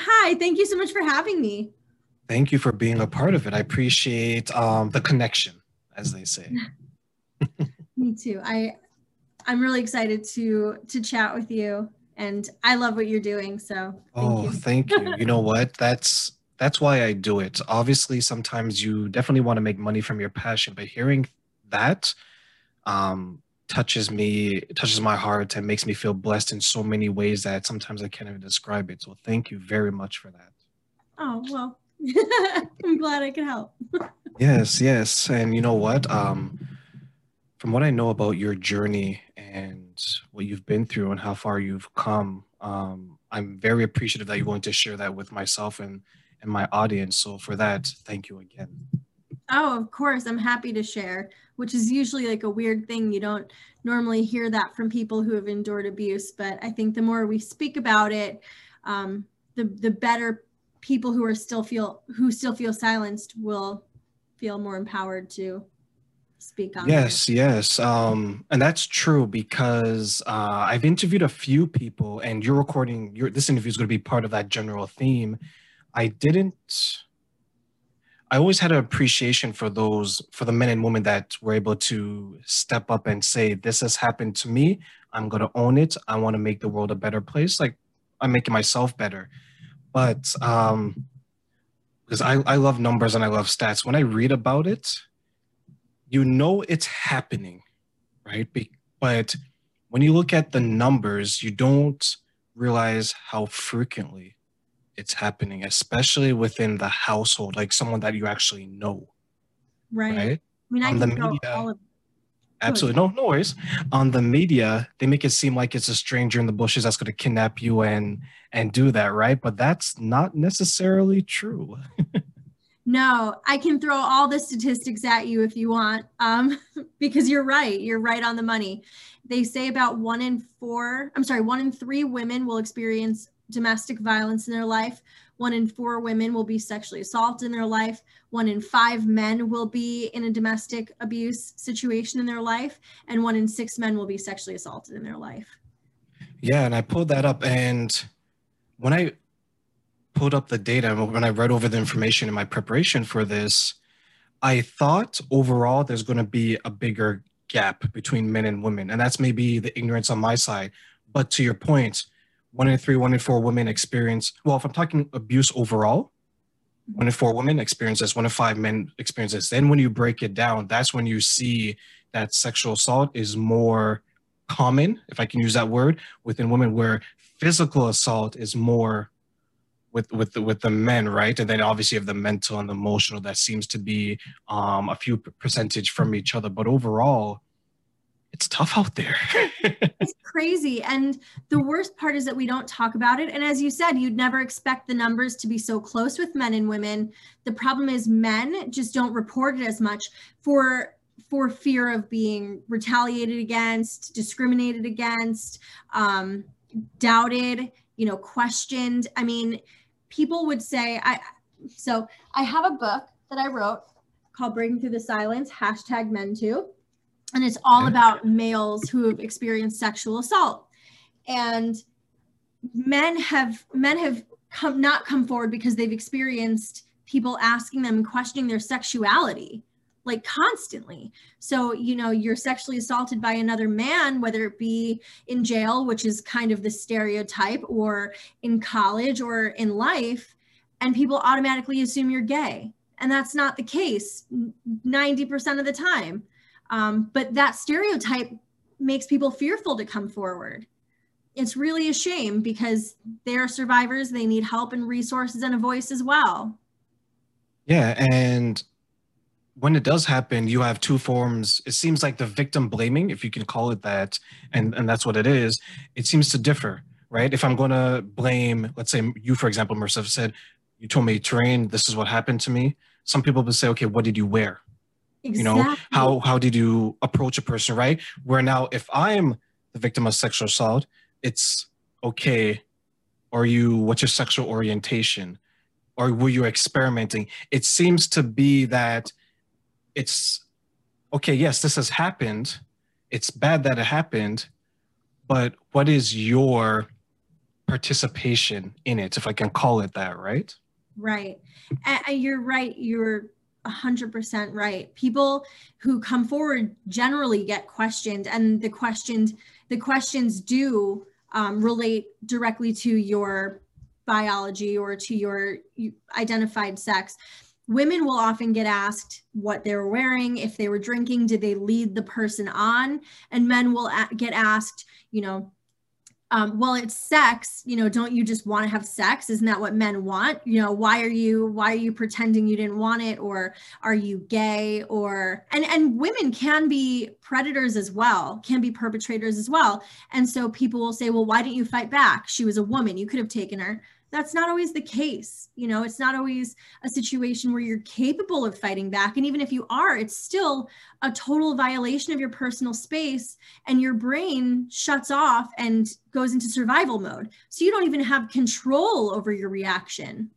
hi, thank you so much for having me. Thank you for being a part of it. I appreciate um, the connection, as they say. me too. I I'm really excited to to chat with you and I love what you're doing. So thank oh, you. thank you. you know what? That's that's why I do it. Obviously, sometimes you definitely want to make money from your passion, but hearing that um, touches me, touches my heart, and makes me feel blessed in so many ways that sometimes I can't even describe it. So thank you very much for that. Oh well, I'm glad I could help. yes, yes, and you know what? Um, from what I know about your journey and what you've been through and how far you've come, um, I'm very appreciative that you're going to share that with myself and and my audience. So for that, thank you again. Oh, of course. I'm happy to share, which is usually like a weird thing. You don't normally hear that from people who have endured abuse, but I think the more we speak about it, um, the the better people who are still feel who still feel silenced will feel more empowered to speak on yes yes um and that's true because uh i've interviewed a few people and you're recording your this interview is going to be part of that general theme I didn't. I always had an appreciation for those, for the men and women that were able to step up and say, "This has happened to me. I'm gonna own it. I want to make the world a better place. Like I'm making myself better." But um, because I I love numbers and I love stats. When I read about it, you know it's happening, right? Be- but when you look at the numbers, you don't realize how frequently it's happening, especially within the household, like someone that you actually know. Right. right? I mean, I On the media, all of Absolutely. No, no worries. On the media, they make it seem like it's a stranger in the bushes that's going to kidnap you and and do that, right? But that's not necessarily true. no, I can throw all the statistics at you if you want, um, because you're right. You're right on the money. They say about one in four, I'm sorry, one in three women will experience domestic violence in their life. One in four women will be sexually assaulted in their life. One in five men will be in a domestic abuse situation in their life. And one in six men will be sexually assaulted in their life. Yeah, and I pulled that up. And when I pulled up the data, when I read over the information in my preparation for this, I thought overall there's going to be a bigger gap between men and women. And that's maybe the ignorance on my side. But to your point, one in three, one in four women experience, well, if I'm talking abuse overall, one in four women experiences, one in five men experiences. Then when you break it down, that's when you see that sexual assault is more common, if I can use that word, within women, where physical assault is more with with the, with the men, right? And then obviously you have the mental and the emotional that seems to be um, a few percentage from each other. But overall, it's tough out there. it's crazy. And the worst part is that we don't talk about it. And as you said, you'd never expect the numbers to be so close with men and women. The problem is men just don't report it as much for for fear of being retaliated against, discriminated against, um, doubted, you know, questioned. I mean, people would say, I so I have a book that I wrote called Breaking Through the Silence, hashtag men too and it's all about males who have experienced sexual assault. And men have men have come not come forward because they've experienced people asking them and questioning their sexuality like constantly. So you know you're sexually assaulted by another man whether it be in jail which is kind of the stereotype or in college or in life and people automatically assume you're gay. And that's not the case 90% of the time um, but that stereotype makes people fearful to come forward. It's really a shame because they're survivors. They need help and resources and a voice as well. Yeah. And when it does happen, you have two forms. It seems like the victim blaming, if you can call it that, and, and that's what it is, it seems to differ, right? If I'm going to blame, let's say you, for example, Marissa said, you told me, Terrain, this is what happened to me. Some people would say, okay, what did you wear? Exactly. You know, how how did you approach a person, right? Where now if I'm the victim of sexual assault, it's okay. Are you what's your sexual orientation? Or were you experimenting? It seems to be that it's okay, yes, this has happened. It's bad that it happened, but what is your participation in it, if I can call it that, right? Right. And you're right. You're 100% right. People who come forward generally get questioned, and the questions the questions do um, relate directly to your biology or to your identified sex. Women will often get asked what they were wearing, if they were drinking, did they lead the person on? And men will get asked, you know, um, well it's sex you know don't you just want to have sex? Isn't that what men want? You know why are you why are you pretending you didn't want it? Or are you gay? Or and and women can be predators as well can be perpetrators as well. And so people will say well why didn't you fight back? She was a woman. You could have taken her that's not always the case. You know, it's not always a situation where you're capable of fighting back. And even if you are, it's still a total violation of your personal space, and your brain shuts off and goes into survival mode. So you don't even have control over your reaction.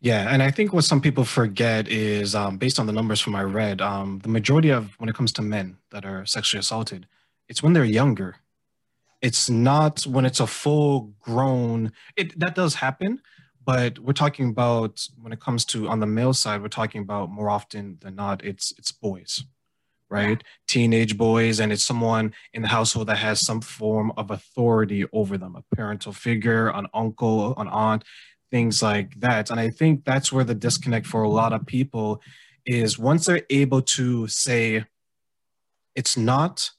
Yeah, and I think what some people forget is, um, based on the numbers from I read, um, the majority of when it comes to men that are sexually assaulted, it's when they're younger it's not when it's a full grown it that does happen but we're talking about when it comes to on the male side we're talking about more often than not it's it's boys right? Teenage boys and it's someone in the household that has some form of authority over them a parental figure an uncle an aunt things like that. And i think that's where the disconnect for a lot of people is once they're able to say it's not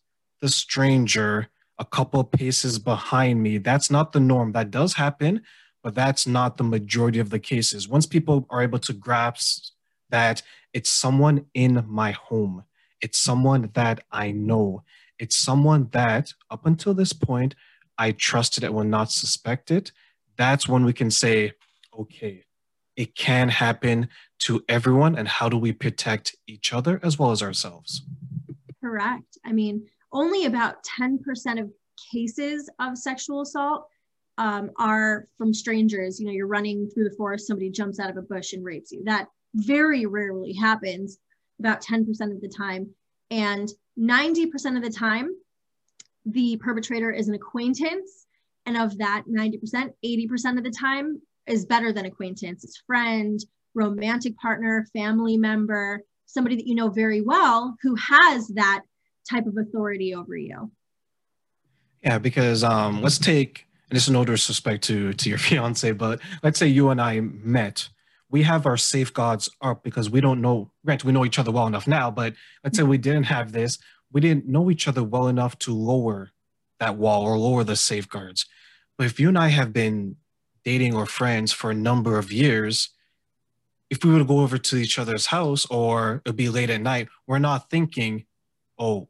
the stranger a couple paces behind me. That's not the norm. That does happen, but that's not the majority of the cases. Once people are able to grasp that it's someone in my home, it's someone that I know, it's someone that up until this point I trusted and would not suspect it, that's when we can say, okay, it can happen to everyone. And how do we protect each other as well as ourselves? Correct. I mean, only about 10% of cases of sexual assault um, are from strangers. You know, you're running through the forest, somebody jumps out of a bush and rapes you. That very rarely happens, about 10% of the time. And 90% of the time, the perpetrator is an acquaintance. And of that 90%, 80% of the time is better than acquaintance. It's friend, romantic partner, family member, somebody that you know very well who has that type of authority over you. Yeah, because um, let's take, and is no disrespect to to your fiance, but let's say you and I met. We have our safeguards up because we don't know. Granted, we know each other well enough now, but let's say we didn't have this. We didn't know each other well enough to lower that wall or lower the safeguards. But if you and I have been dating or friends for a number of years, if we were to go over to each other's house or it'd be late at night, we're not thinking, oh,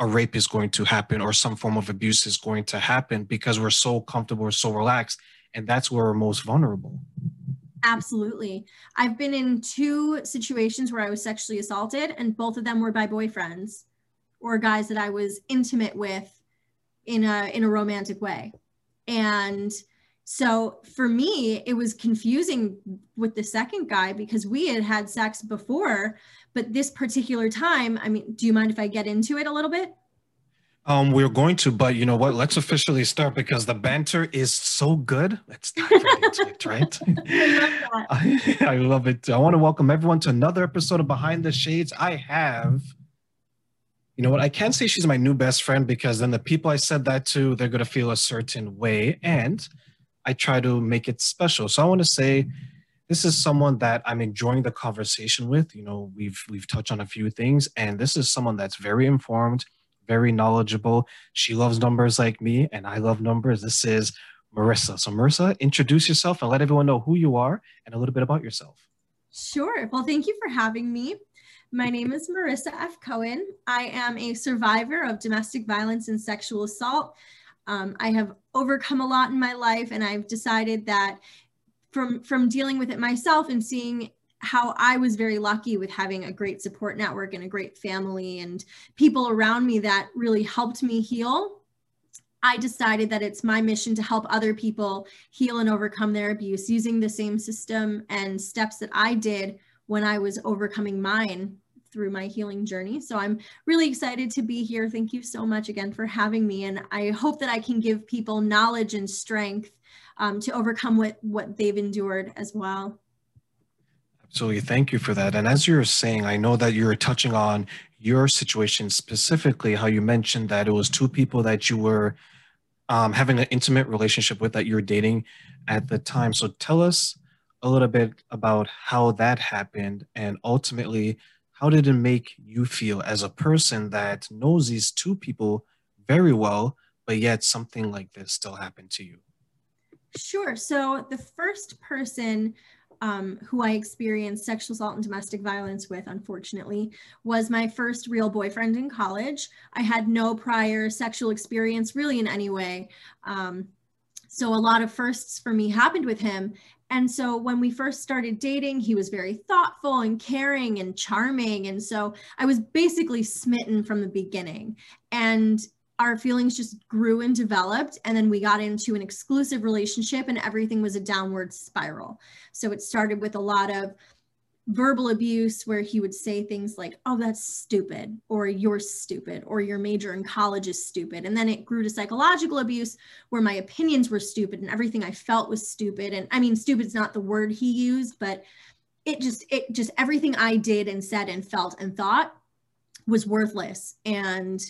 a rape is going to happen or some form of abuse is going to happen because we're so comfortable, we're so relaxed, and that's where we're most vulnerable. Absolutely. I've been in two situations where I was sexually assaulted, and both of them were by boyfriends or guys that I was intimate with in a in a romantic way. And so for me, it was confusing with the second guy because we had had sex before, but this particular time, I mean, do you mind if I get into it a little bit? Um, we're going to, but you know what? Let's officially start because the banter is so good. Let's dive right into it, right? I, love I, I love it. I want to welcome everyone to another episode of Behind the Shades. I have, you know what? I can't say she's my new best friend because then the people I said that to, they're going to feel a certain way. And I try to make it special. So I want to say this is someone that I'm enjoying the conversation with. You know, we've we've touched on a few things, and this is someone that's very informed, very knowledgeable. She loves numbers like me, and I love numbers. This is Marissa. So Marissa, introduce yourself and let everyone know who you are and a little bit about yourself. Sure. Well, thank you for having me. My name is Marissa F. Cohen. I am a survivor of domestic violence and sexual assault. Um, I have overcome a lot in my life, and I've decided that from from dealing with it myself and seeing how I was very lucky with having a great support network and a great family and people around me that really helped me heal. I decided that it's my mission to help other people heal and overcome their abuse using the same system and steps that I did when I was overcoming mine through my healing journey. So I'm really excited to be here. Thank you so much again for having me. And I hope that I can give people knowledge and strength um, to overcome what, what they've endured as well. Absolutely. Thank you for that. And as you're saying, I know that you're touching on your situation specifically, how you mentioned that it was two people that you were um, having an intimate relationship with that you were dating at the time. So tell us a little bit about how that happened and ultimately how did it make you feel as a person that knows these two people very well but yet something like this still happened to you sure so the first person um, who I experienced sexual assault and domestic violence with, unfortunately, was my first real boyfriend in college. I had no prior sexual experience really in any way. Um, so a lot of firsts for me happened with him. And so when we first started dating, he was very thoughtful and caring and charming. And so I was basically smitten from the beginning. And our feelings just grew and developed. And then we got into an exclusive relationship, and everything was a downward spiral. So it started with a lot of verbal abuse where he would say things like, oh, that's stupid, or you're stupid, or your major in college is stupid. And then it grew to psychological abuse where my opinions were stupid and everything I felt was stupid. And I mean, stupid is not the word he used, but it just, it just everything I did and said and felt and thought was worthless and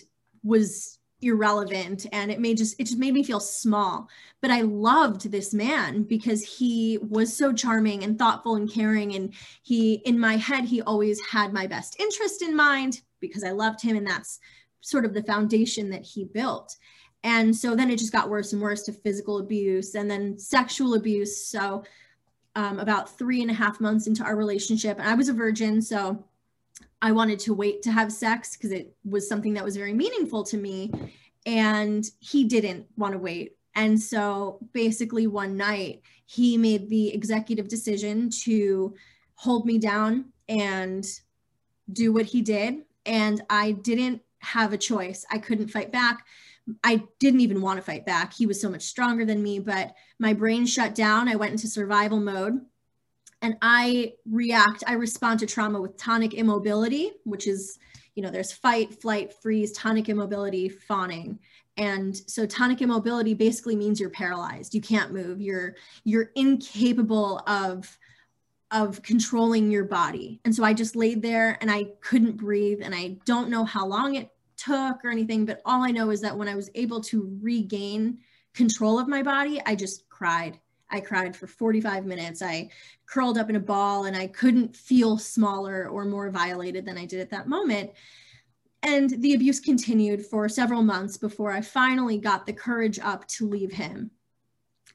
was irrelevant and it made just it just made me feel small. But i loved this man because he was so charming and thoughtful and caring and he in my head he always had my best interest in mind because i loved him and that's sort of the foundation that he built. And so then it just got worse and worse to physical abuse and then sexual abuse. So um, about three and a half months into our relationship and i was a virgin so I wanted to wait to have sex because it was something that was very meaningful to me. And he didn't want to wait. And so basically, one night, he made the executive decision to hold me down and do what he did. And I didn't have a choice. I couldn't fight back. I didn't even want to fight back. He was so much stronger than me, but my brain shut down. I went into survival mode and I react, I respond to trauma with tonic immobility, which is, you know, there's fight, flight, freeze, tonic immobility, fawning. And so tonic immobility basically means you're paralyzed. You can't move. You're you're incapable of of controlling your body. And so I just laid there and I couldn't breathe and I don't know how long it took or anything, but all I know is that when I was able to regain control of my body, I just cried I cried for 45 minutes. I curled up in a ball and I couldn't feel smaller or more violated than I did at that moment. And the abuse continued for several months before I finally got the courage up to leave him.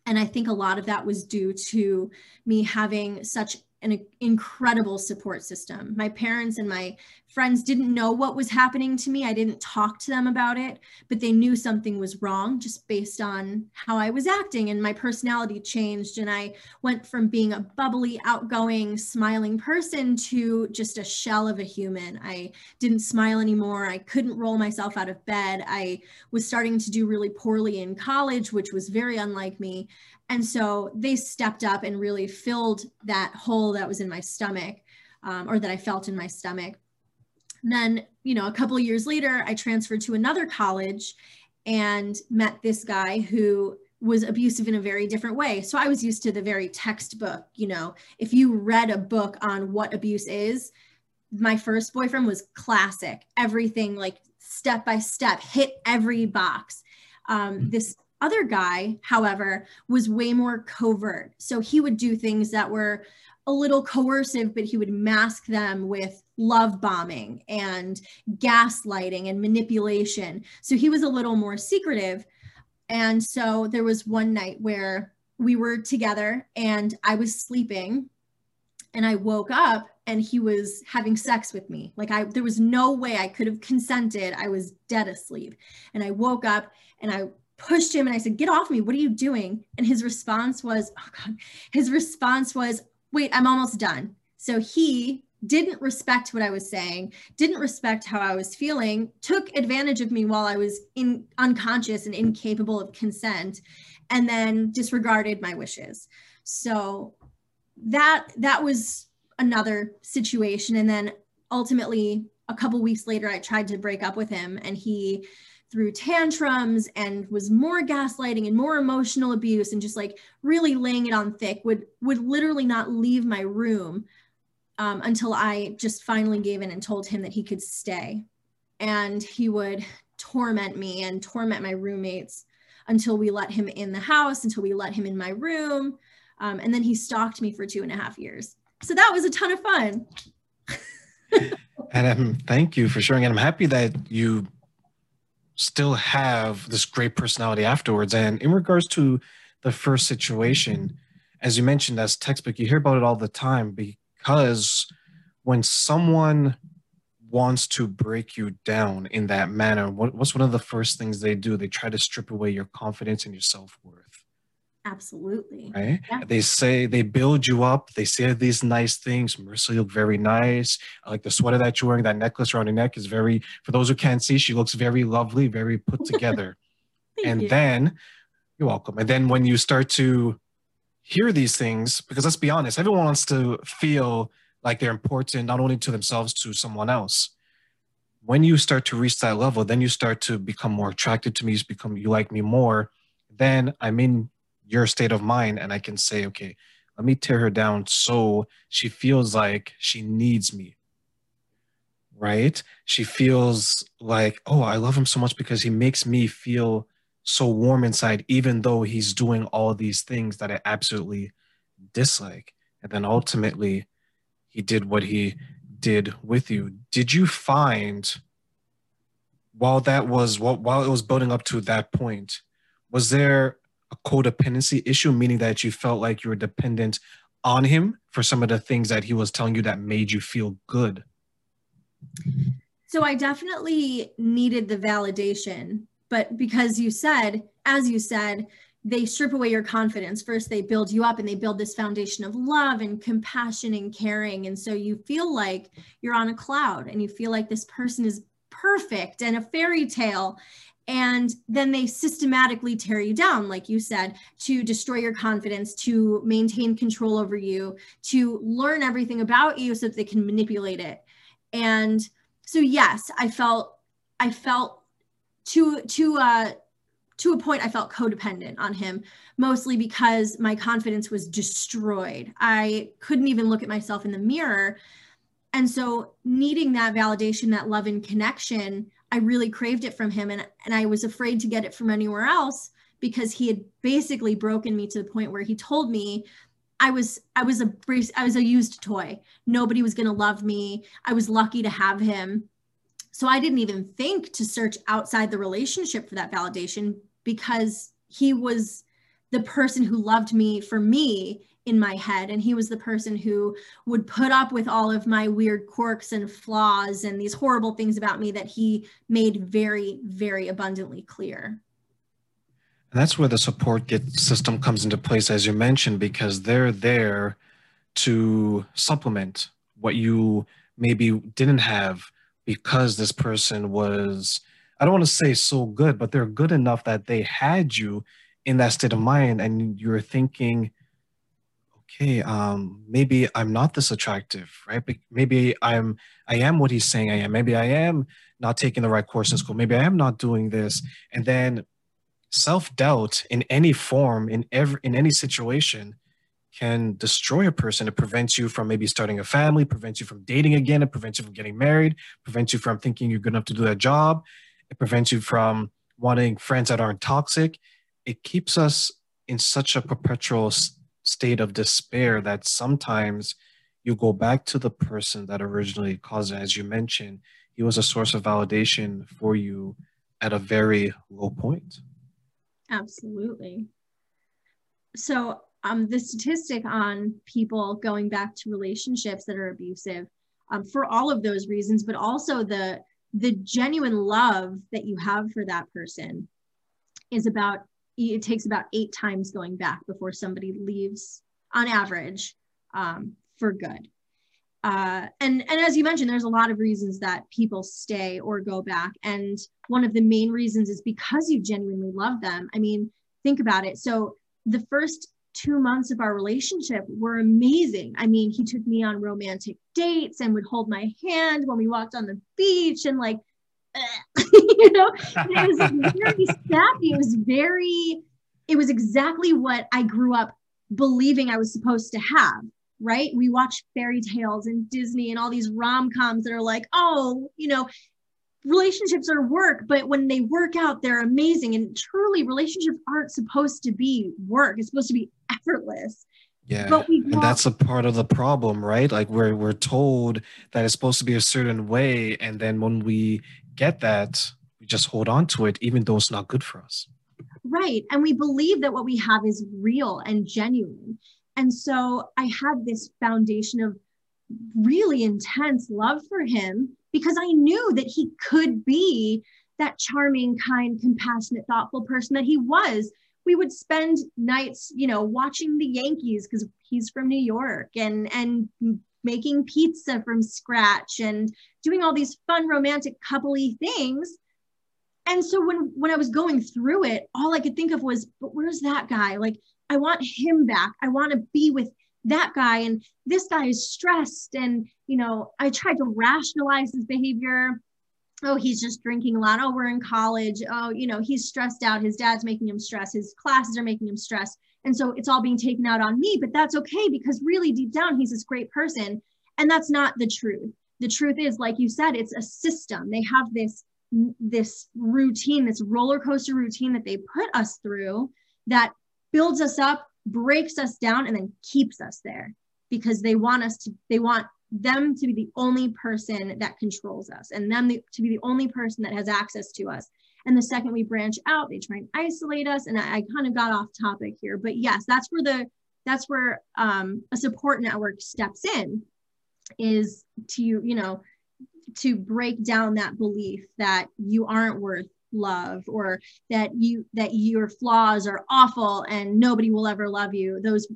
And I think a lot of that was due to me having such an incredible support system. My parents and my friends didn't know what was happening to me. I didn't talk to them about it, but they knew something was wrong just based on how I was acting and my personality changed. And I went from being a bubbly, outgoing, smiling person to just a shell of a human. I didn't smile anymore. I couldn't roll myself out of bed. I was starting to do really poorly in college, which was very unlike me. And so they stepped up and really filled that hole that was in my stomach um, or that I felt in my stomach. And then, you know, a couple of years later, I transferred to another college and met this guy who was abusive in a very different way. So I was used to the very textbook, you know, if you read a book on what abuse is, my first boyfriend was classic, everything like step by step, hit every box. Um, this other guy, however, was way more covert. So he would do things that were a little coercive, but he would mask them with love bombing and gaslighting and manipulation. So he was a little more secretive. And so there was one night where we were together and I was sleeping and I woke up and he was having sex with me. Like I there was no way I could have consented. I was dead asleep. And I woke up and I pushed him and I said, Get off me. What are you doing? And his response was, Oh God, his response was, Wait, I'm almost done. So he didn't respect what I was saying, didn't respect how I was feeling, took advantage of me while I was in unconscious and incapable of consent, and then disregarded my wishes. So that that was another situation. And then ultimately a couple weeks later i tried to break up with him and he threw tantrums and was more gaslighting and more emotional abuse and just like really laying it on thick would would literally not leave my room um, until i just finally gave in and told him that he could stay. And he would torment me and torment my roommates until we let him in the house until we let him in my room um, and then he stalked me for two and a half years. So that was a ton of fun. And um, thank you for sharing and i'm happy that you still have this great personality afterwards. And in regards to the first situation, as you mentioned, as textbook, you hear about it all the time because when someone wants to break you down in that manner, what, what's one of the first things they do? They try to strip away your confidence and your self worth. Absolutely. Right? Yeah. They say they build you up. They say these nice things. Marissa, you look very nice. I like the sweater that you're wearing. That necklace around your neck is very, for those who can't see, she looks very lovely, very put together. and you. then, you're welcome. And then when you start to hear these things, because let's be honest, everyone wants to feel like they're important, not only to themselves, to someone else. When you start to reach that level, then you start to become more attracted to me, you become, you like me more. Then I'm in your state of mind and I can say, okay, let me tear her down so she feels like she needs me. Right? She feels like, oh, I love him so much because he makes me feel so warm inside, even though he's doing all these things that I absolutely dislike. And then ultimately, he did what he did with you. Did you find while that was while it was building up to that point, was there codependency issue, meaning that you felt like you were dependent on him for some of the things that he was telling you that made you feel good? So I definitely needed the validation, but because you said, as you said, they strip away your confidence. First, they build you up and they build this foundation of love and compassion and caring. And so you feel like you're on a cloud and you feel like this person is perfect and a fairy tale and then they systematically tear you down like you said to destroy your confidence to maintain control over you to learn everything about you so that they can manipulate it. And so yes i felt i felt to to uh to a point i felt codependent on him mostly because my confidence was destroyed. I couldn't even look at myself in the mirror. And so needing that validation that love and connection I really craved it from him and, and I was afraid to get it from anywhere else because he had basically broken me to the point where he told me I was I was a I was a used toy. Nobody was going to love me. I was lucky to have him. So I didn't even think to search outside the relationship for that validation because he was the person who loved me for me in my head and he was the person who would put up with all of my weird quirks and flaws and these horrible things about me that he made very very abundantly clear. And that's where the support get system comes into place as you mentioned because they're there to supplement what you maybe didn't have because this person was i don't want to say so good but they're good enough that they had you in that state of mind and you're thinking okay, um, maybe I'm not this attractive, right? But Maybe I'm, I am what he's saying I am. Maybe I am not taking the right course in school. Maybe I am not doing this. And then self-doubt in any form, in every, in any situation can destroy a person. It prevents you from maybe starting a family, prevents you from dating again. It prevents you from getting married, prevents you from thinking you're good enough to do that job. It prevents you from wanting friends that aren't toxic. It keeps us in such a perpetual state of despair that sometimes you go back to the person that originally caused it. As you mentioned, he was a source of validation for you at a very low point. Absolutely. So, um, the statistic on people going back to relationships that are abusive, um, for all of those reasons, but also the the genuine love that you have for that person, is about it takes about eight times going back before somebody leaves on average um, for good. Uh, and, and as you mentioned, there's a lot of reasons that people stay or go back. And one of the main reasons is because you genuinely love them. I mean, think about it. So the first two months of our relationship were amazing. I mean, he took me on romantic dates and would hold my hand when we walked on the beach and like, you know, it was very snappy. It was very, it was exactly what I grew up believing I was supposed to have. Right. We watch fairy tales and Disney and all these rom coms that are like, oh, you know, relationships are work, but when they work out, they're amazing. And truly, relationships aren't supposed to be work. It's supposed to be effortless. Yeah. But and that's a part of the problem, right? Like we're we're told that it's supposed to be a certain way. And then when we get that, we just hold on to it, even though it's not good for us. Right. And we believe that what we have is real and genuine. And so I had this foundation of really intense love for him because I knew that he could be that charming, kind, compassionate, thoughtful person that he was. We would spend nights, you know, watching the Yankees because he's from New York and and making pizza from scratch and doing all these fun romantic coupley things. And so when when I was going through it, all I could think of was, but where's that guy? Like I want him back. I want to be with that guy and this guy is stressed and you know i tried to rationalize his behavior oh he's just drinking a lot oh we're in college oh you know he's stressed out his dad's making him stress his classes are making him stress and so it's all being taken out on me but that's okay because really deep down he's this great person. And that's not the truth. The truth is like you said it's a system. They have this this routine this roller coaster routine that they put us through that builds us up breaks us down and then keeps us there because they want us to they want them to be the only person that controls us and them to be the only person that has access to us and the second we branch out they try and isolate us. And i, I kind of got off topic here but yes that's where the that's where um, a support network steps in is to you know to break down that belief that you aren't worth love or that you that your flaws are awful and nobody will ever love you. Those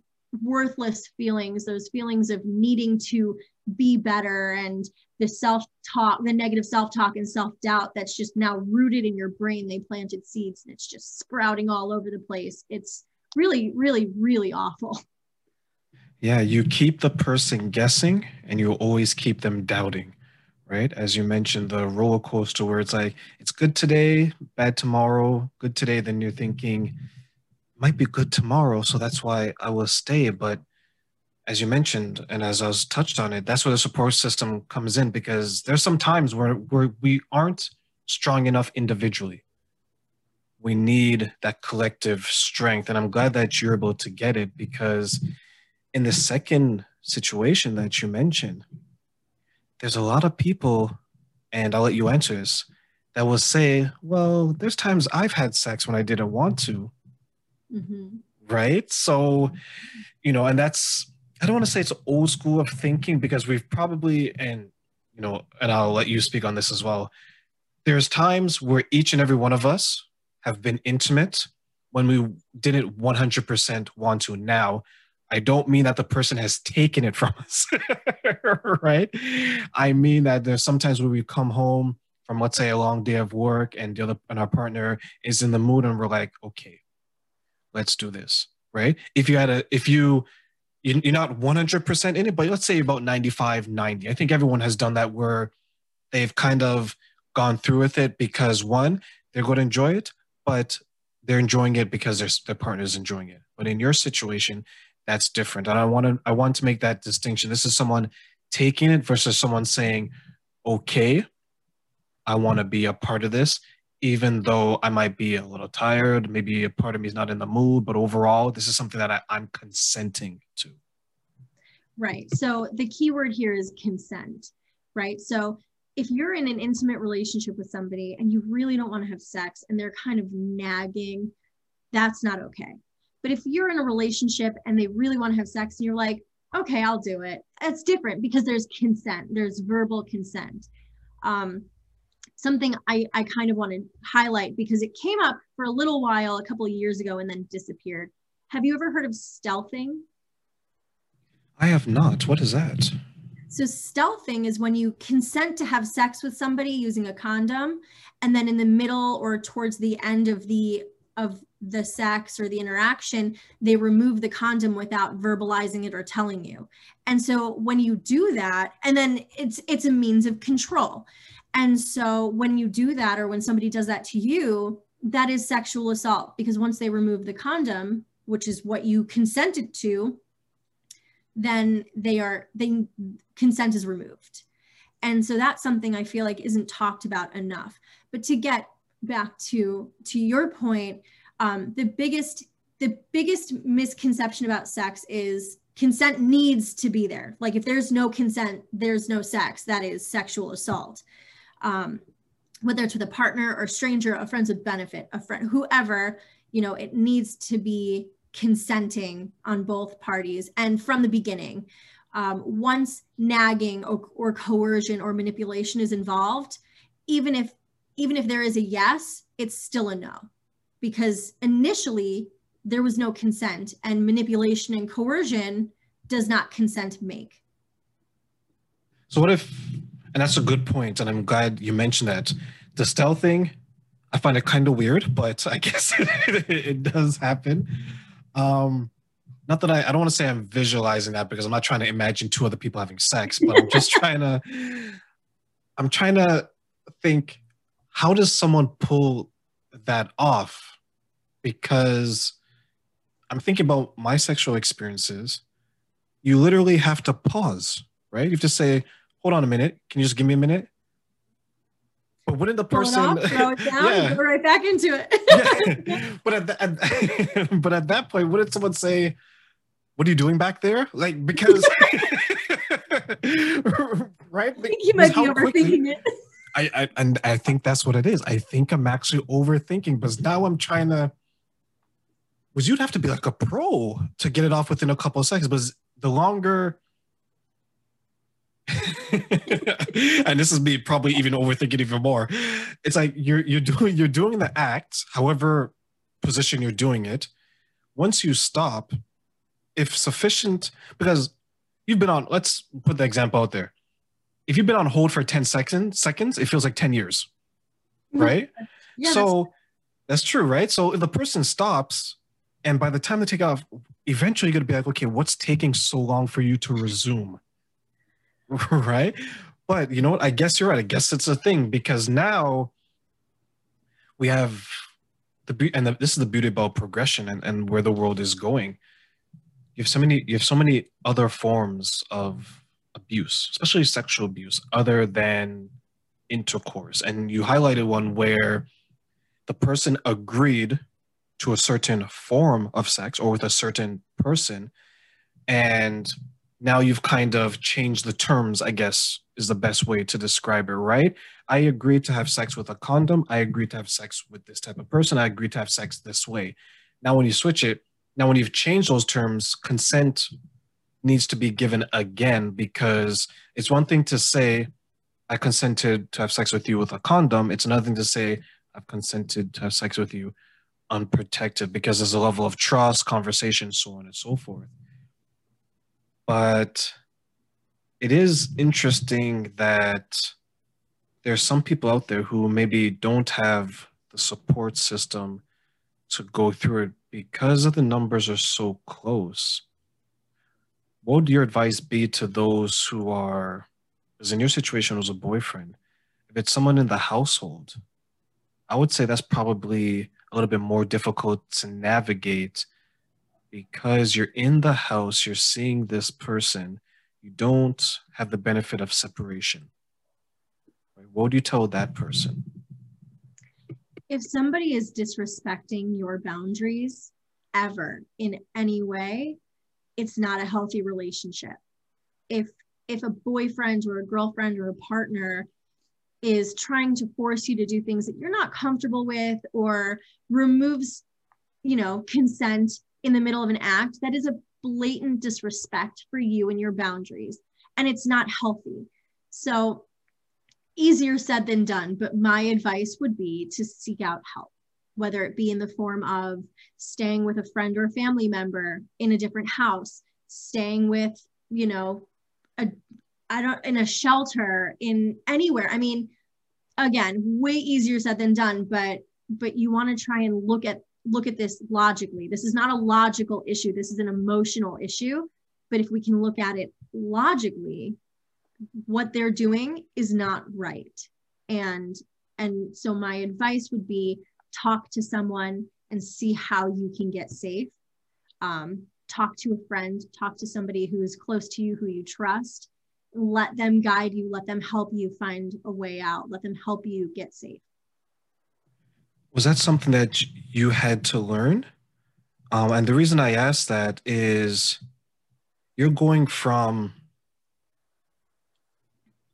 worthless feelings those feelings of needing to be better and the self talk the negative self talk and self doubt that's just now rooted in your brain. They planted seeds and it's just sprouting all over the place. It's really really really awful. Yeah you keep the person guessing and you always keep them doubting right? As you mentioned, the roller coaster where it's like, it's good today, bad tomorrow, good today, then you're thinking, might be good tomorrow. So that's why I will stay. But as you mentioned, and as I was touched on it, that's where the support system comes in because there's some times where, where we aren't strong enough individually. We need that collective strength. And I'm glad that you're able to get it because in the second situation that you mentioned, there's a lot of people, and I'll let you answer this, that will say, well, there's times I've had sex when I didn't want to. Mm-hmm. Right. So, you know, and that's, I don't want to say it's old school of thinking because we've probably, and, you know, and I'll let you speak on this as well. There's times where each and every one of us have been intimate when we didn't 100% want to. Now, I don't mean that the person has taken it from us, right? I mean that there's sometimes when we come home from, let's say, a long day of work, and the other and our partner is in the mood, and we're like, okay, let's do this, right? If you had a, if you, you're not 100% in it, but let's say about 95, 90. I think everyone has done that where they've kind of gone through with it because one, they're going to enjoy it, but they're enjoying it because their, their partner is enjoying it. But in your situation, that's different. And I want to I want to make that distinction. This is someone taking it versus someone saying, "Okay, I want to be a part of this." Even though I might be a little tired, maybe a part of me is not in the mood, but overall, this is something that I, I'm consenting to. Right. So the key word here is consent, right? So if you're in an intimate relationship with somebody and you really don't want to have sex and they're kind of nagging, that's not okay. But if you're in a relationship and they really want to have sex and you're like, okay, I'll do it, it's different because there's consent, there's verbal consent. Um, something I, I kind of want to highlight because it came up for a little while a couple of years ago and then disappeared. Have you ever heard of stealthing? I have not. What is that? So, stealthing is when you consent to have sex with somebody using a condom, and then in the middle or towards the end of the of the sex or the interaction, they remove the condom without verbalizing it or telling you. And so when you do that, and then it's it's a means of control. And so when you do that or when somebody does that to you, that is sexual assault because once they remove the condom, which is what you consented to, then they are they consent is removed. And so that's something I feel like isn't talked about enough. But to get back to to your point, um, the biggest the biggest misconception about sex is consent needs to be there. Like if there's no consent, there's no sex. That is sexual assault. Um, whether it's with a partner or stranger, a friends with benefit, a friend, whoever, you know, it needs to be consenting on both parties and from the beginning. Um, once nagging or, or coercion or manipulation is involved, even if even if there is a yes, it's still a no because initially there was no consent and manipulation and coercion does not consent make. So what if, and that's a good point, and I'm glad you mentioned that. The stealthing, I find it kind of weird, but I guess it, it does happen. Um, not that I, I don't want to say I'm visualizing that because I'm not trying to imagine two other people having sex, but I'm just trying to, I'm trying to think, how does someone pull that off? Because I'm thinking about my sexual experiences. You literally have to pause, right? You have to say, hold on a minute. Can you just give me a minute? But wouldn't the person off, throw it down, yeah. go right back into it? yeah. But at, the, at but at that point, wouldn't someone say, "What are you doing back there?" Like because right? I think you might be overthinking quickly, it. I, I and I think that's what it is. I think I'm actually overthinking because now I'm trying to. Was you'd have to be like a pro to get it off within a couple of seconds, but the longer and this is me probably even overthinking even more. It's like you're you're doing you're doing the act, however position you're doing it. Once you stop, if sufficient, because you've been on. Let's put the example out there. If you've been on hold for 10 seconds, seconds, it feels like 10 years, mm-hmm. right? Yeah, so that's, that's true, right? So if the person stops, and by the time they take off, eventually you're gonna be like, okay, what's taking so long for you to resume? right? But you know what? I guess you're right. I guess it's a thing because now we have the and the, this is the beauty about progression and, and where the world is going. You have so many you have so many other forms of abuse, especially sexual abuse, other than intercourse. And you highlighted one where the person agreed to a certain form of sex or with a certain person and now you've kind of changed the terms, I guess is the best way to describe it, right? I agree to have sex with a condom. I agree to have sex with this type of person. I agree to have sex this way. Now, when you switch it, now when you've changed those terms, consent needs to be given again because it's one thing to say, I consented to have sex with you with a condom. It's another thing to say, I've consented to have sex with you unprotected because there's a level of trust, conversation, so on and so forth. But it is interesting that there's some people out there who maybe don't have the support system to go through it because the numbers are so close. What would your advice be to those who are, because in your situation was a boyfriend, if it's someone in the household, I would say that's probably a little bit more difficult to navigate because you're in the house, you're seeing this person, you don't have the benefit of separation. What would you tell that person? If somebody is disrespecting your boundaries ever in any way, it's not a healthy relationship. If if a boyfriend or a girlfriend or a partner is trying to force you to do things that you're not comfortable with or removes you know consent in the middle of an act, that is a blatant disrespect for you and your boundaries. And it's not healthy. So, easier said than done, but my advice would be to seek out help, whether it be in the form of staying with a friend or a family member in a different house, staying with, you know, a I don't in a shelter in anywhere. I mean, again, way easier said than done, but but you want to try and look at look at this logically. This is not a logical issue. This is an emotional issue. But if we can look at it logically, what they're doing is not right. And and so my advice would be talk to someone and see how you can get safe. Um, talk to a friend, talk to somebody who is close to you, who you trust. Let them guide you, let them help you find a way out, let them help you get safe. Was that something that you had to learn? Um, and the reason I ask that is you're going from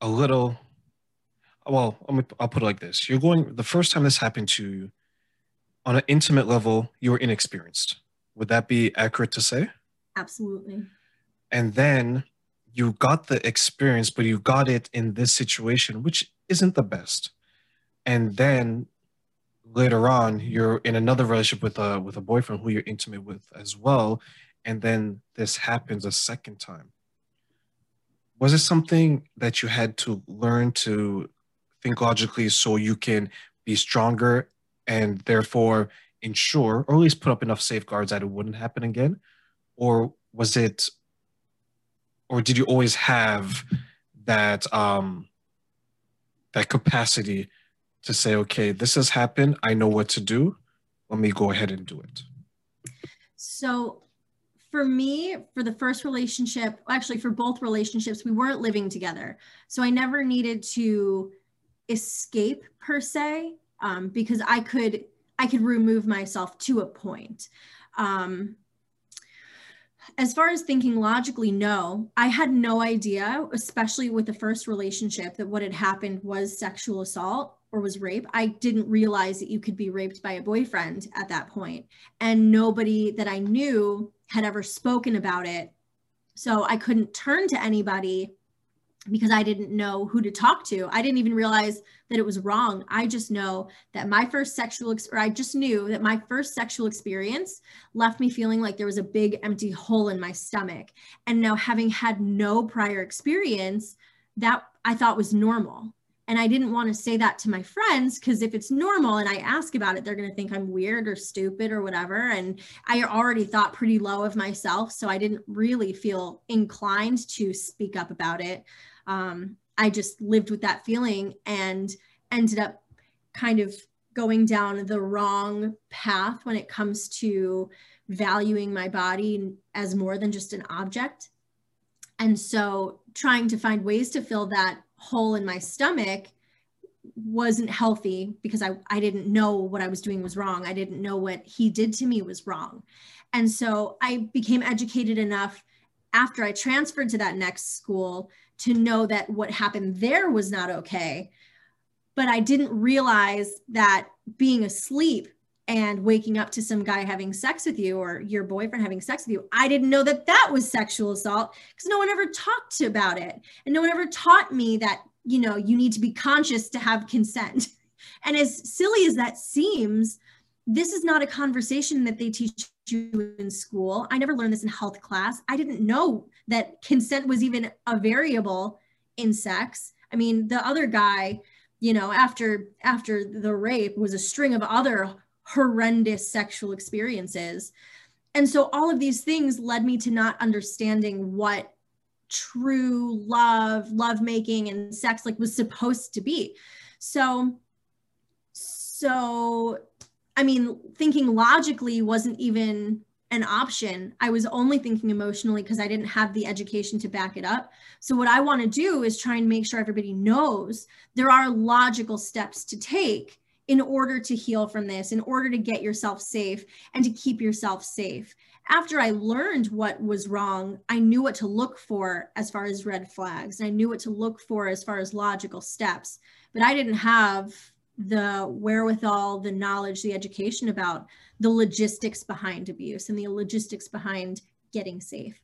a little, well, I'll put it like this. You're going, the first time this happened to you, on an intimate level, you were inexperienced. Would that be accurate to say? Absolutely. And then you got the experience, but you got it in this situation, which isn't the best. And then later on you're in another relationship with a with a boyfriend who you're intimate with as well and then this happens a second time. Was it something that you had to learn to think logically so you can be stronger and therefore ensure or at least put up enough safeguards that it wouldn't happen again? Or was it or did you always have that um that capacity to say, okay, this has happened. I know what to do. Let me go ahead and do it. So for me, for the first relationship, actually for both relationships, we weren't living together. So I never needed to escape per se, um, because I could I could remove myself to a point. Um, as far as thinking logically, no, I had no idea, especially with the first relationship, that what had happened was sexual assault or was rape. I didn't realize that you could be raped by a boyfriend at that point. And nobody that I knew had ever spoken about it. So I couldn't turn to anybody because I didn't know who to talk to. I didn't even realize that it was wrong. I just know that my first sexual ex- or I just knew that my first sexual experience left me feeling like there was a big empty hole in my stomach. And now having had no prior experience, that I thought was normal. And I didn't want to say that to my friends because if it's normal and I ask about it, they're going to think I'm weird or stupid or whatever. And I already thought pretty low of myself. So I didn't really feel inclined to speak up about it. Um, I just lived with that feeling and ended up kind of going down the wrong path when it comes to valuing my body as more than just an object. And so trying to find ways to fill that hole in my stomach wasn't healthy because I, I didn't know what I was doing was wrong. I didn't know what he did to me was wrong. And so I became educated enough after I transferred to that next school to know that what happened there was not okay. But I didn't realize that being asleep and waking up to some guy having sex with you or your boyfriend having sex with you, I didn't know that that was sexual assault because no one ever talked about it. And no one ever taught me that, you know, you need to be conscious to have consent. And as silly as that seems, this is not a conversation that they teach you in school. I never learned this in health class. I didn't know that consent was even a variable in sex. I mean, the other guy, you know, after after the rape was a string of other horrendous sexual experiences. And so all of these things led me to not understanding what true love, love making and sex like was supposed to be. So so I mean, thinking logically wasn't even an option. I was only thinking emotionally because I didn't have the education to back it up. So, what I want to do is try and make sure everybody knows there are logical steps to take in order to heal from this, in order to get yourself safe and to keep yourself safe. After I learned what was wrong, I knew what to look for as far as red flags, and I knew what to look for as far as logical steps. But I didn't have the wherewithal, the knowledge, the education about the logistics behind abuse and the logistics behind getting safe.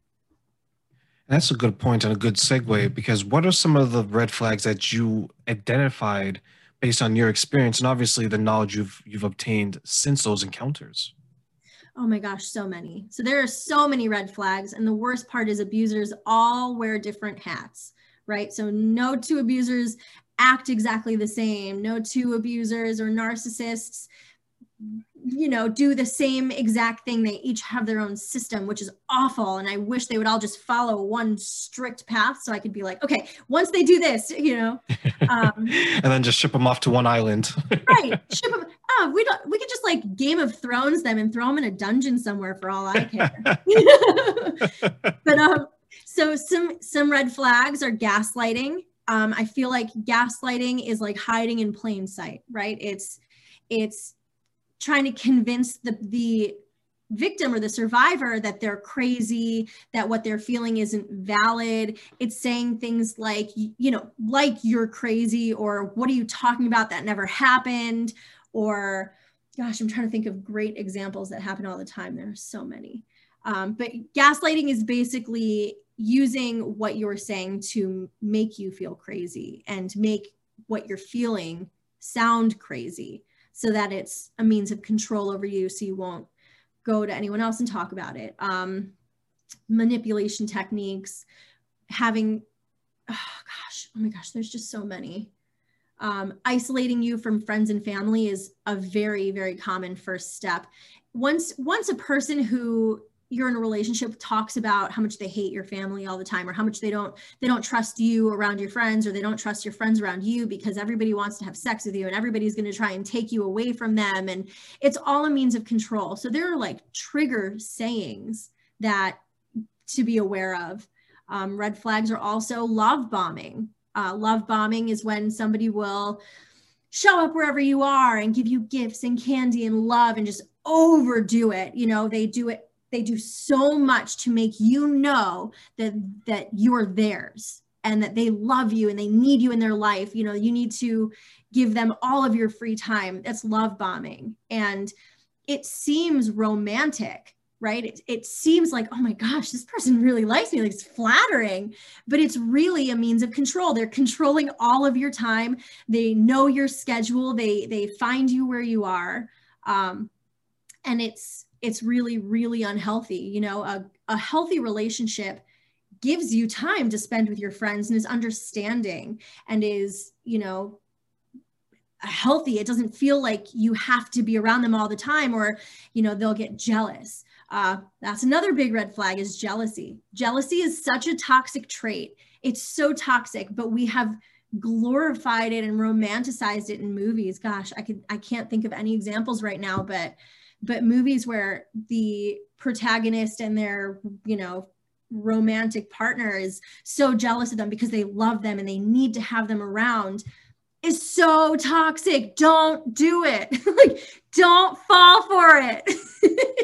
That's a good point and a good segue because what are some of the red flags that you identified based on your experience and obviously the knowledge you've you've obtained since those encounters? Oh my gosh, so many. So there are so many red flags and the worst part is abusers all wear different hats, right? So no two abusers act exactly the same. No two abusers or narcissists you know do the same exact thing. They each have their own system which is awful. And i wish they would all just follow one strict path so i could be like okay once they do this you know um, and then just ship them off to one island. Right ship them oh we don't we could just like game of thrones them and throw them in a dungeon somewhere for all i care. But um so some some red flags are gaslighting. Um i feel like gaslighting is like hiding in plain sight right? It's it's trying to convince the the victim or the survivor that they're crazy that what they're feeling isn't valid. It's saying things like you know like you're crazy or what are you talking about? That never happened or gosh i'm trying to think of great examples that happen all the time. There are so many. Um, but gaslighting is basically using what you're saying to make you feel crazy and make what you're feeling sound crazy so that it's a means of control over you so you won't go to anyone else and talk about it. Um, manipulation techniques, having, oh gosh, oh my gosh, there's just so many. Um, isolating you from friends and family is a very, very common first step. Once, once a person who you're in a relationship talks about how much they hate your family all the time or how much they don't they don't trust you around your friends or they don't trust your friends around you because everybody wants to have sex with you and everybody's going to try and take you away from them. And it's all a means of control. So there are like trigger sayings that to be aware of. Um, red flags are also love bombing. Uh, love bombing is when somebody will show up wherever you are and give you gifts and candy and love and just overdo it. You know they do it they do so much to make you know that that you're theirs and that they love you and they need you in their life. You know you need to give them all of your free time. That's love bombing. And it seems romantic right? It, it seems like oh my gosh this person really likes me. Like it's flattering but it's really a means of control. They're controlling all of your time. They know your schedule. They they find you where you are. Um, and it's it's really really unhealthy. You know a, a healthy relationship gives you time to spend with your friends and is understanding and is you know healthy. It doesn't feel like you have to be around them all the time or you know they'll get jealous. Uh, that's another big red flag is jealousy. Jealousy is such a toxic trait. It's so toxic but we have glorified it and romanticized it in movies. Gosh i could i can't think of any examples right now but but movies where the protagonist and their you know romantic partner is so jealous of them because they love them and they need to have them around is so toxic. Don't do it. Like don't fall for it.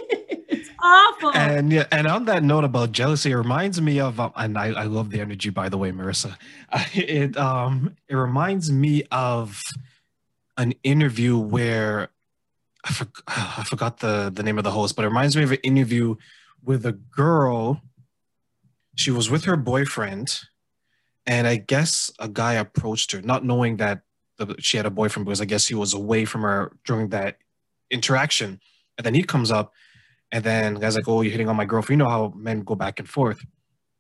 It's awful. And yeah and on that note about jealousy it reminds me of um, and I, I love the energy by the way marissa. Uh, it um it reminds me of an interview where I, for, I forgot the, the name of the host, but it reminds me of an interview with a girl. She was with her boyfriend, and I guess a guy approached her, not knowing that the, she had a boyfriend because I guess he was away from her during that interaction. And then he comes up, and then the guy's like, "Oh, you're hitting on my girlfriend." You know how men go back and forth.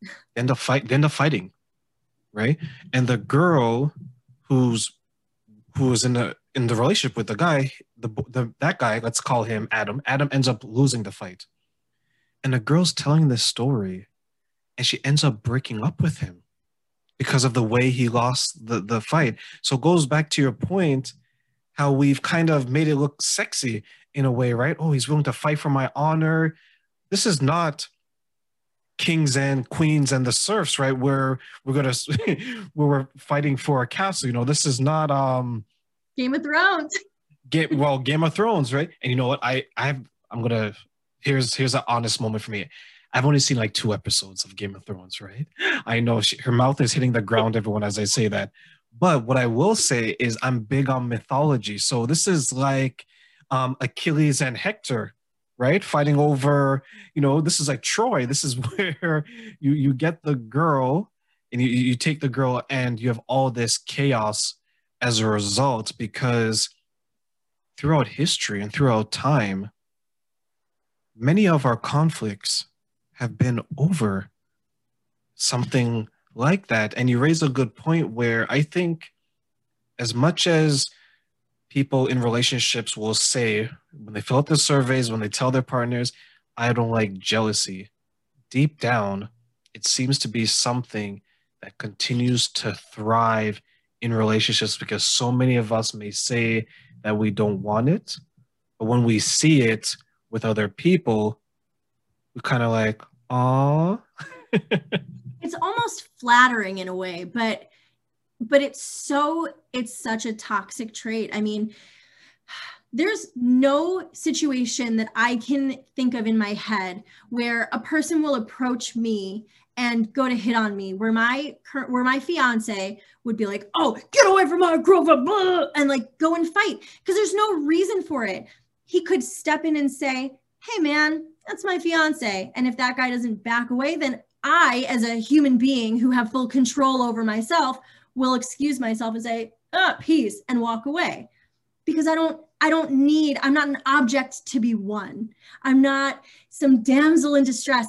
They end up fight. They end up fighting, right? And the girl, who's who was in the in the relationship with the guy, the, the that guy, let's call him Adam. Adam ends up losing the fight, and the girl's telling this story, and she ends up breaking up with him because of the way he lost the the fight. So goes back to your point, how we've kind of made it look sexy in a way, right? Oh, he's willing to fight for my honor. This is not kings and queens and the serfs, right? Where we're gonna where we're fighting for a castle. You know, this is not um Game of Thrones. Game well, Game of Thrones, right? And you know what? I I've I'm gonna here's here's an honest moment for me. I've only seen like two episodes of Game of Thrones, right? I know she, her mouth is hitting the ground, everyone, as I say that. But what I will say is I'm big on mythology. So this is like um, Achilles and Hector, right? Fighting over, you know, this is like Troy. This is where you you get the girl and you, you take the girl and you have all this chaos as a result because throughout history and throughout time, many of our conflicts have been over something like that. And you raise a good point where I think, as much as people in relationships will say when they fill out the surveys, when they tell their partners, I don't like jealousy. Deep down, it seems to be something that continues to thrive in relationships because so many of us may say that we don't want it. But when we see it with other people, we kind of like, oh. it's almost flattering in a way, but but it's so it's such a toxic trait. I mean, there's no situation that I can think of in my head where a person will approach me and go to hit on me where my where my fiance would be like oh get away from my girlfriend and like go and fight because there's no reason for it. He could step in and say hey man that's my fiance and if that guy doesn't back away then i as a human being who have full control over myself will excuse myself and say oh peace and walk away. Because i don't i don't need i'm not an object to be won. I'm not some damsel in distress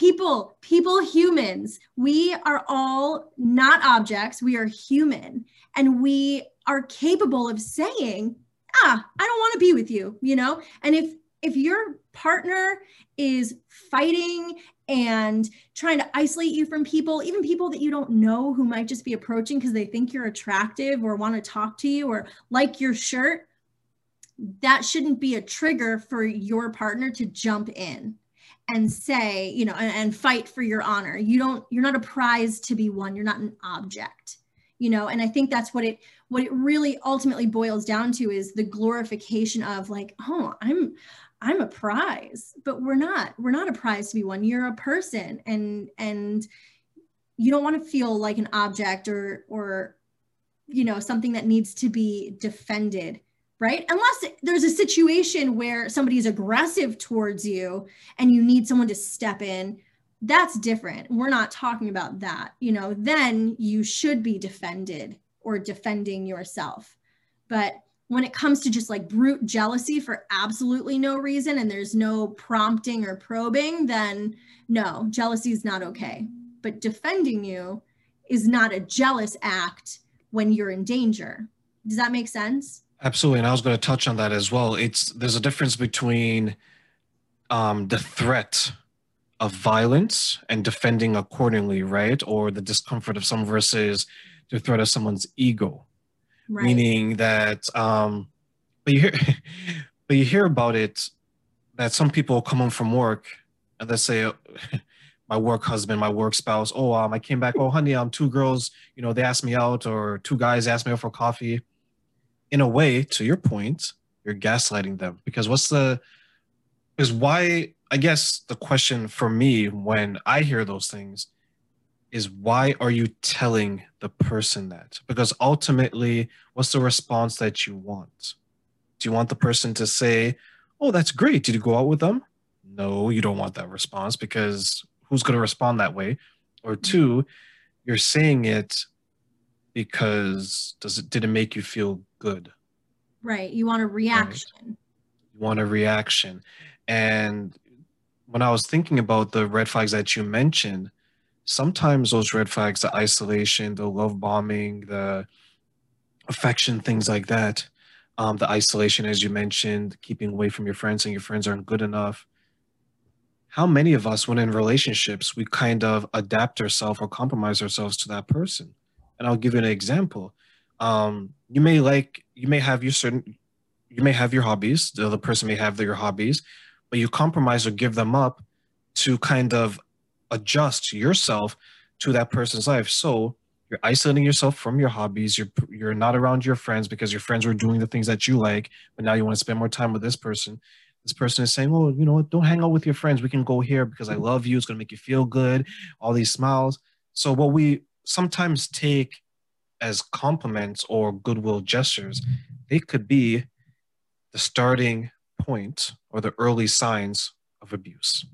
people, people, humans, we are all not objects. We are human and we are capable of saying, ah, I don't want to be with you, you know? And if, if your partner is fighting and trying to isolate you from people, even people that you don't know who might just be approaching because they think you're attractive or want to talk to you or like your shirt, that shouldn't be a trigger for your partner to jump in and say, you know, and, and, fight for your honor. You don't, you're not a prize to be won. You're not an object, you know, and I think that's what it, what it really ultimately boils down to is the glorification of like, oh, I'm, I'm a prize, but we're not, we're not a prize to be won. You're a person and, and you don't want to feel like an object or, or, you know, something that needs to be defended right? Unless there's a situation where somebody is aggressive towards you and you need someone to step in, that's different. We're not talking about that. You know, then you should be defended or defending yourself. But when it comes to just like brute jealousy for absolutely no reason and there's no prompting or probing, then no, jealousy is not okay. But defending you is not a jealous act when you're in danger. Does that make sense? Absolutely, and I was going to touch on that as well. It's there's a difference between um, the threat of violence and defending accordingly, right? Or the discomfort of some versus the threat of someone's ego, right. meaning that. Um, but you hear, but you hear about it that some people come home from work and they say. my work husband, my work spouse. Oh, um, I came back. Oh, honey, um, two girls, you know, they asked me out, or two guys asked me out for coffee in a way, to your point, you're gaslighting them because what's the is why I guess the question for me when I hear those things is why are you telling the person that? Because ultimately, what's the response that you want? Do you want the person to say, Oh, that's great. Did you go out with them? No, you don't want that response because who's going to respond that way? Or mm-hmm. two, you're saying it because does it did it make you feel good? Right. You want a reaction. Right. You want a reaction. And when I was thinking about the red flags that you mentioned, sometimes those red flags, the isolation, the love bombing, the affection, things like that, um, the isolation, as you mentioned, keeping away from your friends and your friends aren't good enough. How many of us, when in relationships, we kind of adapt ourselves or compromise ourselves to that person? And I'll give you an example. Um, you may like, you may have your certain, you may have your hobbies. The other person may have their hobbies, but you compromise or give them up to kind of adjust yourself to that person's life. So you're isolating yourself from your hobbies. You're you're not around your friends because your friends were doing the things that you like, but now you want to spend more time with this person. This person is saying, "Well, you know, don't hang out with your friends. We can go here because I love you. It's going to make you feel good." All these smiles. So what we sometimes take as compliments or goodwill gestures, they could be the starting point or the early signs of abuse.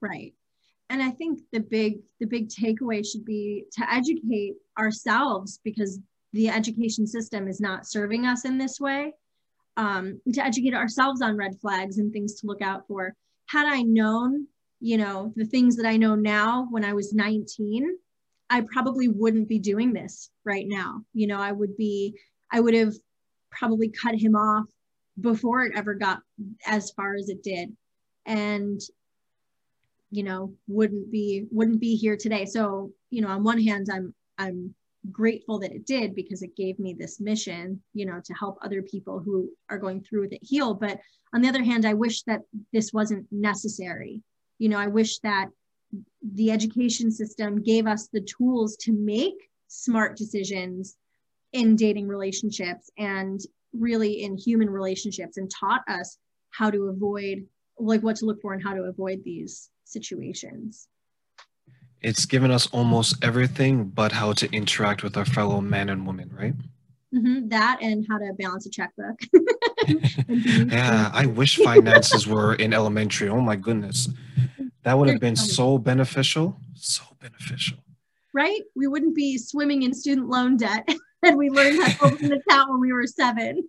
Right. And I think the big the big takeaway should be to educate ourselves because the education system is not serving us in this way. Um, to educate ourselves on red flags and things to look out for. Had I known, you know, the things that I know now when I was 19, I probably wouldn't be doing this right now. You know, I would be, I would have probably cut him off before it ever got as far as it did. And you know wouldn't be wouldn't be here today. So you know on one hand i'm i'm grateful that it did because it gave me this mission you know to help other people who are going through with it heal. But on the other hand i wish that this wasn't necessary. You know i wish that the education system gave us the tools to make smart decisions in dating relationships and really in human relationships and taught us how to avoid like what to look for and how to avoid these situations. It's given us almost everything but how to interact with our fellow men and women right? Mm-hmm. that and how to balance a checkbook. Yeah i wish finances were in elementary. Oh my goodness that would have been so beneficial so beneficial right we wouldn't be swimming in student loan debt and we learned how to open an account when we were seven.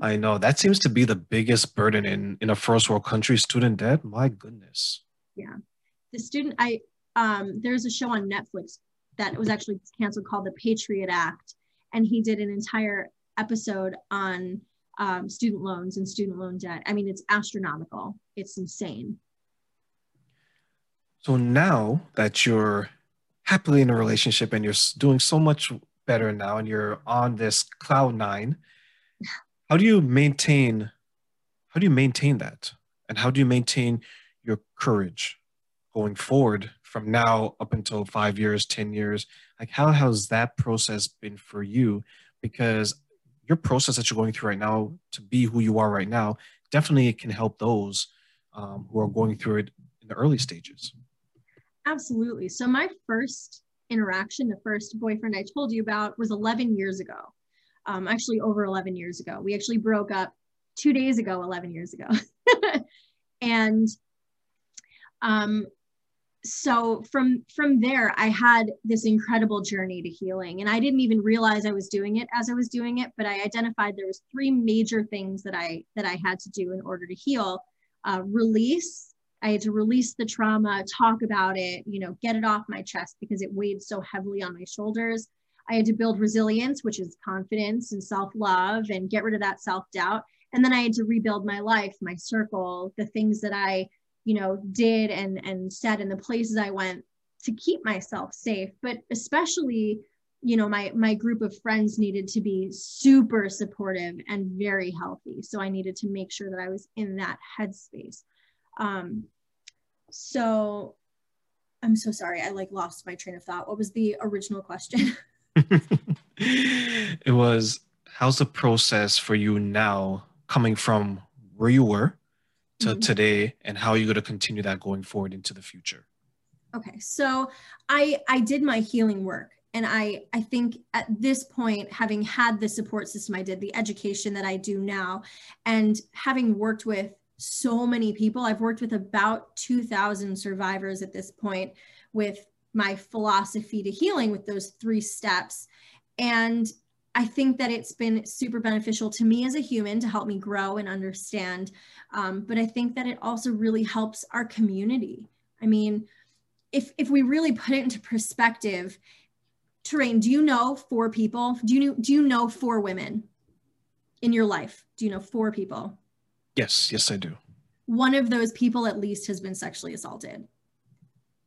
I know that seems to be the biggest burden in in a first world country, student debt. My goodness. Yeah, the student. I um, there's a show on Netflix that was actually canceled called The Patriot Act, and he did an entire episode on um, student loans and student loan debt. I mean, it's astronomical. It's insane. So now that you're happily in a relationship and you're doing so much better now and you're on this cloud nine how do you maintain how do you maintain that? And how do you maintain your courage going forward from now up until five years ten years? Like how has that process been for you? Because your process that you're going through right now to be who you are right now definitely can help those um, who are going through it in the early stages absolutely so my first interaction, the first boyfriend I told you about, was 11 years ago. Um, actually, over 11 years ago. We actually broke up two days ago, 11 years ago. and um, so from from there, I had this incredible journey to healing, and I didn't even realize I was doing it as I was doing it. But I identified there was three major things that I that I had to do in order to heal: uh, release, I had to release the trauma, talk about it, you know, get it off my chest because it weighed so heavily on my shoulders. I had to build resilience, which is confidence and self love, and get rid of that self doubt. And then I had to rebuild my life, my circle, the things that I, you know, did and and said, and the places I went to keep myself safe. But especially, you know, my my group of friends needed to be super supportive and very healthy. So I needed to make sure that I was in that headspace. Um, so I'm so sorry. I like lost my train of thought. What was the original question? it was how's the process for you now coming from where you were to mm-hmm. today and how are you going to continue that going forward into the future? Okay. So I I did my healing work and I I think at this point having had the support system I did, the education that I do now and having worked with so many people. I've worked with about 2,000 survivors at this point with my philosophy to healing with those three steps. And I think that it's been super beneficial to me as a human to help me grow and understand. Um, but I think that it also really helps our community. I mean, if if we really put it into perspective, Terrain, do you know four people? Do you do you know four women in your life? Do you know four people? Yes, yes, I do. One of those people at least has been sexually assaulted.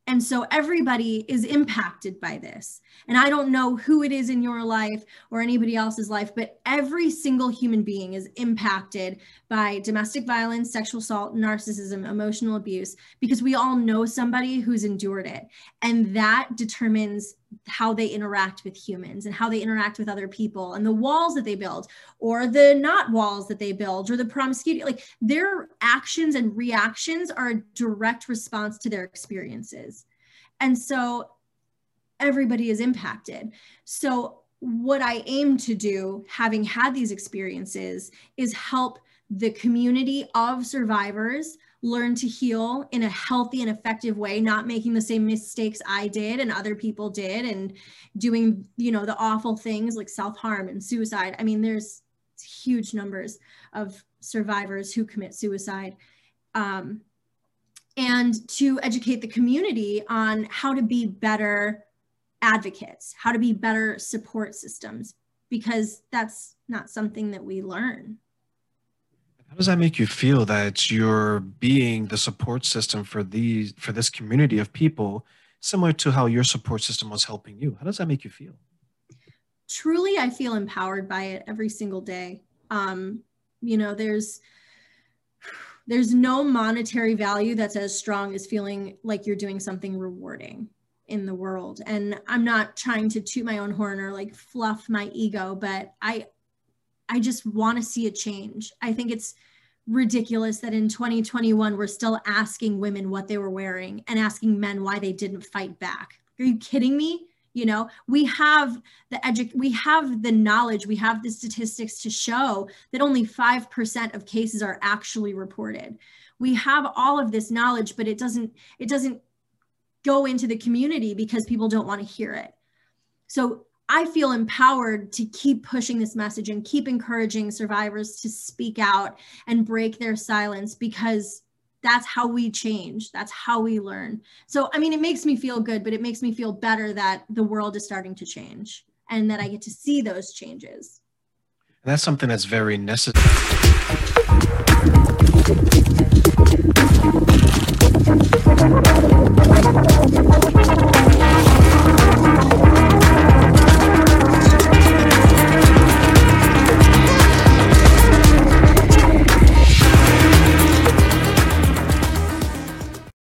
And so everybody is impacted by this. And I don't know who it is in your life or anybody else's life, but every single human being is impacted by domestic violence, sexual assault, narcissism, emotional abuse, because we all know somebody who's endured it. And that determines how they interact with humans and how they interact with other people and the walls that they build or the not walls that they build or the promiscuity. Like their actions and reactions are a direct response to their experiences. And so everybody is impacted. So what i aim to do having had these experiences is help the community of survivors learn to heal in a healthy and effective way not making the same mistakes i did and other people did and doing you know the awful things like self-harm and suicide i mean there's huge numbers of survivors who commit suicide um, and to educate the community on how to be better advocates how to be better support systems because that's not something that we learn. How does that make you feel that you're being the support system for these for this community of people, similar to how your support system was helping you? How does that make you feel? Truly, I feel empowered by it every single day. Um, you know, there's there's no monetary value that's as strong as feeling like you're doing something rewarding in the world. And I'm not trying to toot my own horn or like fluff my ego, but I I just want to see a change. I think it's ridiculous that in 2021 we're still asking women what they were wearing and asking men why they didn't fight back. Are you kidding me? You know, we have the edu- we have the knowledge, we have the statistics to show that only 5% of cases are actually reported. We have all of this knowledge, but it doesn't it doesn't go into the community because people don't want to hear it. So I feel empowered to keep pushing this message and keep encouraging survivors to speak out and break their silence because that's how we change. That's how we learn. So, I mean, it makes me feel good, but it makes me feel better that the world is starting to change and that I get to see those changes. And that's something that's very necessary.